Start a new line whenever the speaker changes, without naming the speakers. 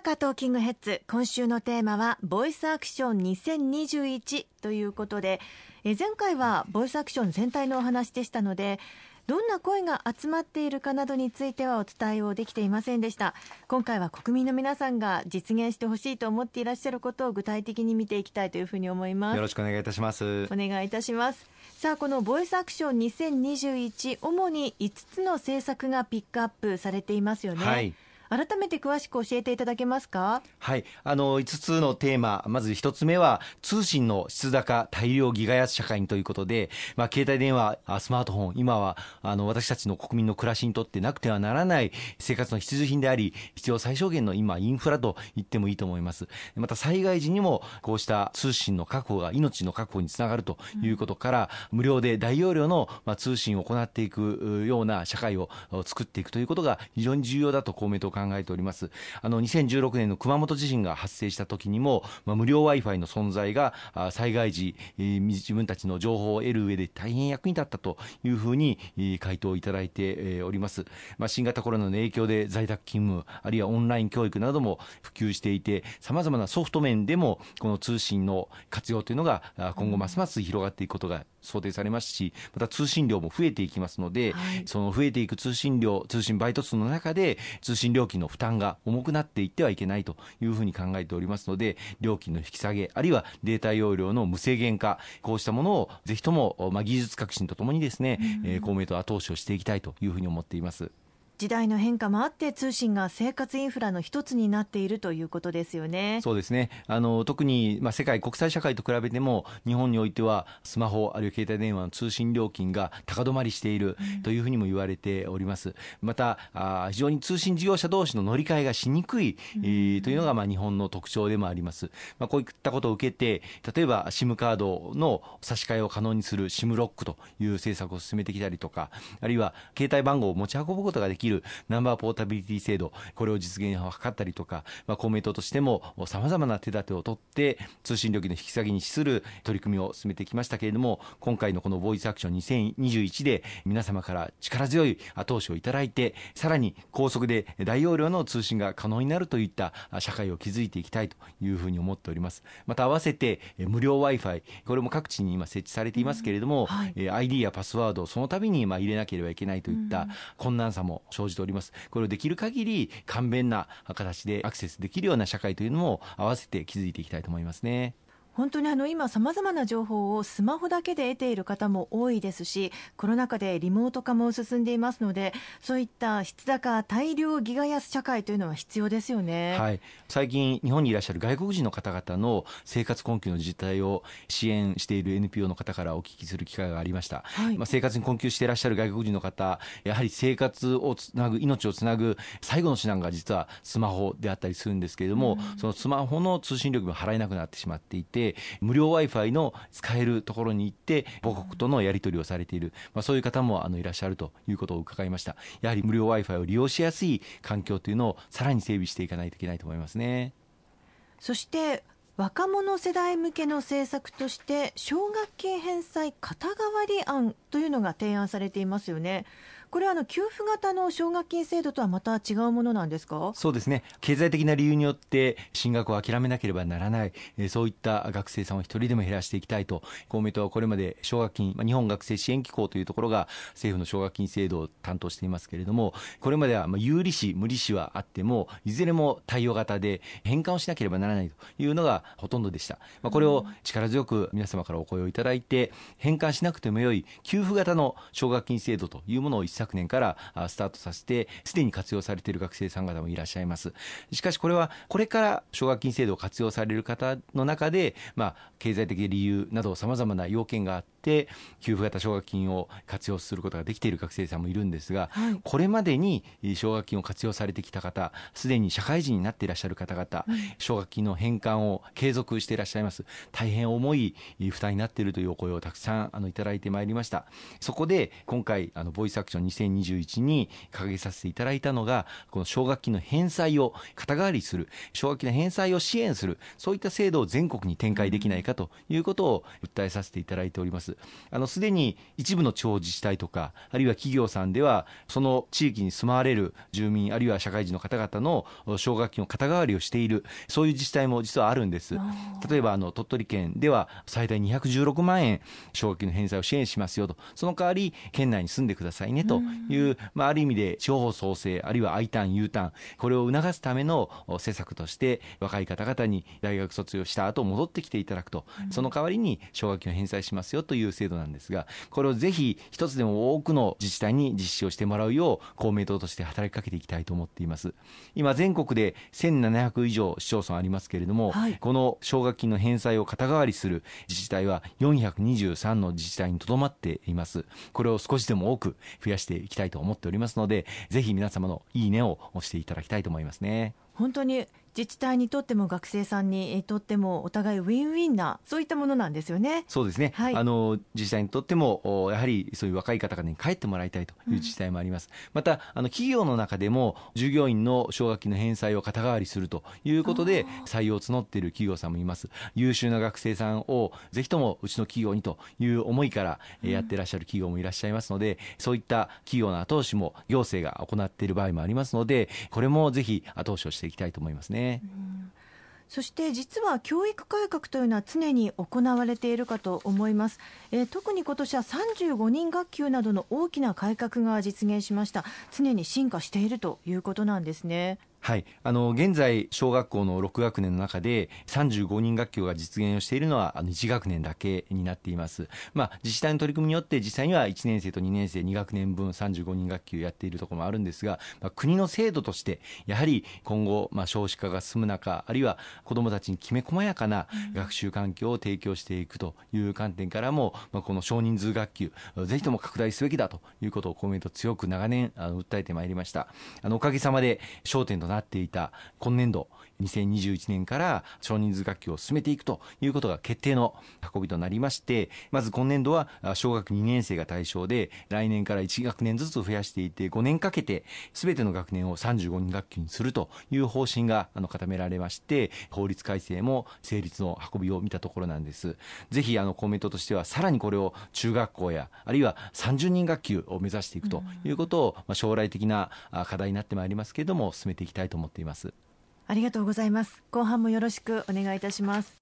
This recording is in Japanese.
坂トーキングヘッズ。今週のテーマはボイスアクション2021ということでえ前回はボイスアクション全体のお話でしたのでどんな声が集まっているかなどについてはお伝えをできていませんでした。今回は国民の皆さんが実現してほしいと思っていらっしゃることを具体的に見ていきたいというふうに思います。
よろしくお願いいたします。
お願いいたします。さあこのボイスアクション2021主に5つの政策がピックアップされていますよね、はい改めて詳しく教えていただけますか？
はい。あの5つのテーマ。まず1つ目は通信の質高大量ギガ安社会ということで、まあ、携帯電話スマートフォン今はあの私たちの国民の暮らしにとってなくてはならない生活の必需品であり必要最小限の今インフラと言ってもいいと思います。また災害時にもこうした通信の確保が命の確保につながるということから、うん、無料で大容量の、まあ、通信を行っていくような社会を作っていくということが非常に重要だと公明党考考えております。あの2016年の熊本地震が発生した時にも、まあ、無料 Wi-Fi の存在が災害時、えー、自分たちの情報を得る上で大変役に立ったというふうに回答をいただいております。まあ、新型コロナの影響で在宅勤務、あるいはオンライン教育なども普及していて、さまざまなソフト面でもこの通信の活用というのが今後ますます広がっていくことが想定されますし、また通信量も増えていきますので、はい、その増えていく通信量、通信バイト数の中で、通信料金の負担が重くなっていってはいけないというふうに考えておりますので、料金の引き下げ、あるいはデータ容量の無制限化、こうしたものをぜひとも、まあ、技術革新とともにですね、うん、えー、公明党後押しをしていきたいというふうに思っています。
時代の変化もあって通信が生活インフラの一つになっているということですよね。
そうですね。あの特にまあ世界国際社会と比べても日本においてはスマホあるいは携帯電話の通信料金が高止まりしているというふうにも言われております。またあ非常に通信事業者同士の乗り換えがしにくい、えー、というのがまあ日本の特徴でもあります。まあこういったことを受けて例えば SIM カードの差し替えを可能にする SIM ロックという政策を進めてきたりとか、あるいは携帯番号を持ち運ぶことができるナンバーポータビリティ制度、これを実現を図ったりとか、まあ、公明党としてもさまざまな手立てを取って、通信料金の引き下げに資する取り組みを進めてきましたけれども、今回のこのボイスアクション2021で、皆様から力強い後押しをいただいて、さらに高速で大容量の通信が可能になるといった社会を築いていきたいというふうに思っております。また合わせて、無料 Wi-Fi、これも各地に今設置されていますけれども、うんはい、ID やパスワードをその度にまあ入れなければいけないといった困難さも生じております。これをできる限り簡便な形でアクセスできるような社会というのも合わせて築いていきたいと思いますね。
本当にあの今さまざまな情報をスマホだけで得ている方も多いですしコロナ禍でリモート化も進んでいますのでそういった質高大量ギガ安社会というのは必要ですよね、
はい、最近日本にいらっしゃる外国人の方々の生活困窮の実態を支援している NPO の方からお聞きする機会がありました、はい、まあ、生活に困窮していらっしゃる外国人の方やはり生活をつなぐ命をつなぐ最後の手段が実はスマホであったりするんですけれども、うん、そのスマホの通信料金も払えなくなってしまっていて無料 Wi-Fi の使えるところに行って母国とのやり取りをされている、まあ、そういう方もあのいらっしゃるということを伺いました。やはり無料 Wi-Fi を利用しやすい環境というのをさらに整備していかないといけないと思いますね。
そして若者世代向けの政策として奨学金返済肩代わり案というのが提案されていますよね。これはあの給付型の奨学金制度とはまた違うものなんですか？
そうですね。経済的な理由によって進学を諦めなければならない、えそういった学生さんを一人でも減らしていきたいと。公明党はこれまで奨学金、まあ、日本学生支援機構というところが政府の奨学金制度を担当していますけれどもこれまではまあ有利子無利子はあってもいずれも対応型で返還をしなければならないというのがほとんどでした、まあ、これを力強く皆様からお声をいただいて返還しなくてもよい給付型の奨学金制度というものを一昨年からスタートさせて、すでに活用されている学生さん方もいらっしゃいます。しかしこれは、これから奨学金制度を活用される方の中で、まあ、経済的理由など様々な要件があって、給付型奨学金を活用することができている学生さんもいるんですが、はい、これまでに奨学金を活用されてきた方、すでに社会人になっていらっしゃる方々、奨学金の返還を継続していらっしゃいます。大変重い負担になっているというお声をたくさんあのいただいてまいりました。そこで今回あのボイスアクション2021に掲げさせていただいたのがこの奨学金の返済を肩代わりする奨学金の返済を支援するそういった制度を全国に展開できないかということを訴えさせていただいております。あのすでに一部の地方自治体とかあるいは企業さんではその地域に住まわれる住民あるいは社会人の方々の奨学金の肩代わりをしているそういう自治体も実はあるんです。例えばあの鳥取県では最大216万円奨学金の返済を支援しますよと。その代わり県内に住んでくださいねという、まあ、ある意味で地方創生あるいは I ターン U ターンこれを促すための施策として若い方々に大学卒業した後戻ってきていただくと、その代わりに奨学金を返済しますよという制度なんですがこれをぜひ一つでも多くの自治体に実施をしてもらうよう公明党として働きかけていきたいと思っています。今全国で1700以上市町村ありますけれども、はい、この奨学金の返済を肩代わりする自治体は423の自治体にとどまっています。これを少しでも多く増やしてていきたいと思っておりますのでぜひ皆様のいいねを押していただきたいと思いますね。
本当に自治体にとっても学生さんにとってもお互いウィンウィンなそういったものなんですよね。
そうですね。はい、あの自治体にとってもやはりそういう若い方々に帰ってもらいたいという自治体もあります。うん、またあの企業の中でも従業員の奨学金の返済を肩代わりするということで採用を募っている企業さんもいます。優秀な学生さんをぜひともうちの企業にという思いからやってらっしゃる企業もいらっしゃいますので、うん、そういった企業の後押しも行政が行っている場合もありますので、これもぜひ後押しをしていきたいと思いますね。うん。
そして実は教育改革というのは常に行われているかと思います、えー、特に今年は35人学級などの大きな改革が実現しました。常に進化しているということなんですね。
はい、あの現在、小学校の6学年の中で35人学級が実現をしているのはあの1学年だけになっています、まあ、自治体の取り組みによって実際には1年生と2年生2学年分35人学級やっているところもあるんですが、まあ、国の制度としてやはり今後、まあ、少子化が進む中あるいは子どもたちにきめ細やかな学習環境を提供していくという観点からも、まあ、この少人数学級ぜひとも拡大すべきだということを公明党強く長年あの訴えてまいりました。あのおかげさまで焦点となっていた今年度2021年から少人数学級を進めていくということが決定の運びとなりましてまず今年度は小学2年生が対象で来年から1学年ずつ増やしていて5年かけて全ての学年を35人学級にするという方針が固められまして法律改正も成立の運びを見たところなんです。ぜひあの公明党としてはさらにこれを中学校やあるいは30人学級を目指していくということを将来的な課題になってまいりますけれども進めていきたいたいと思っています。
ありがとうございます後半もよろしくお願いいたします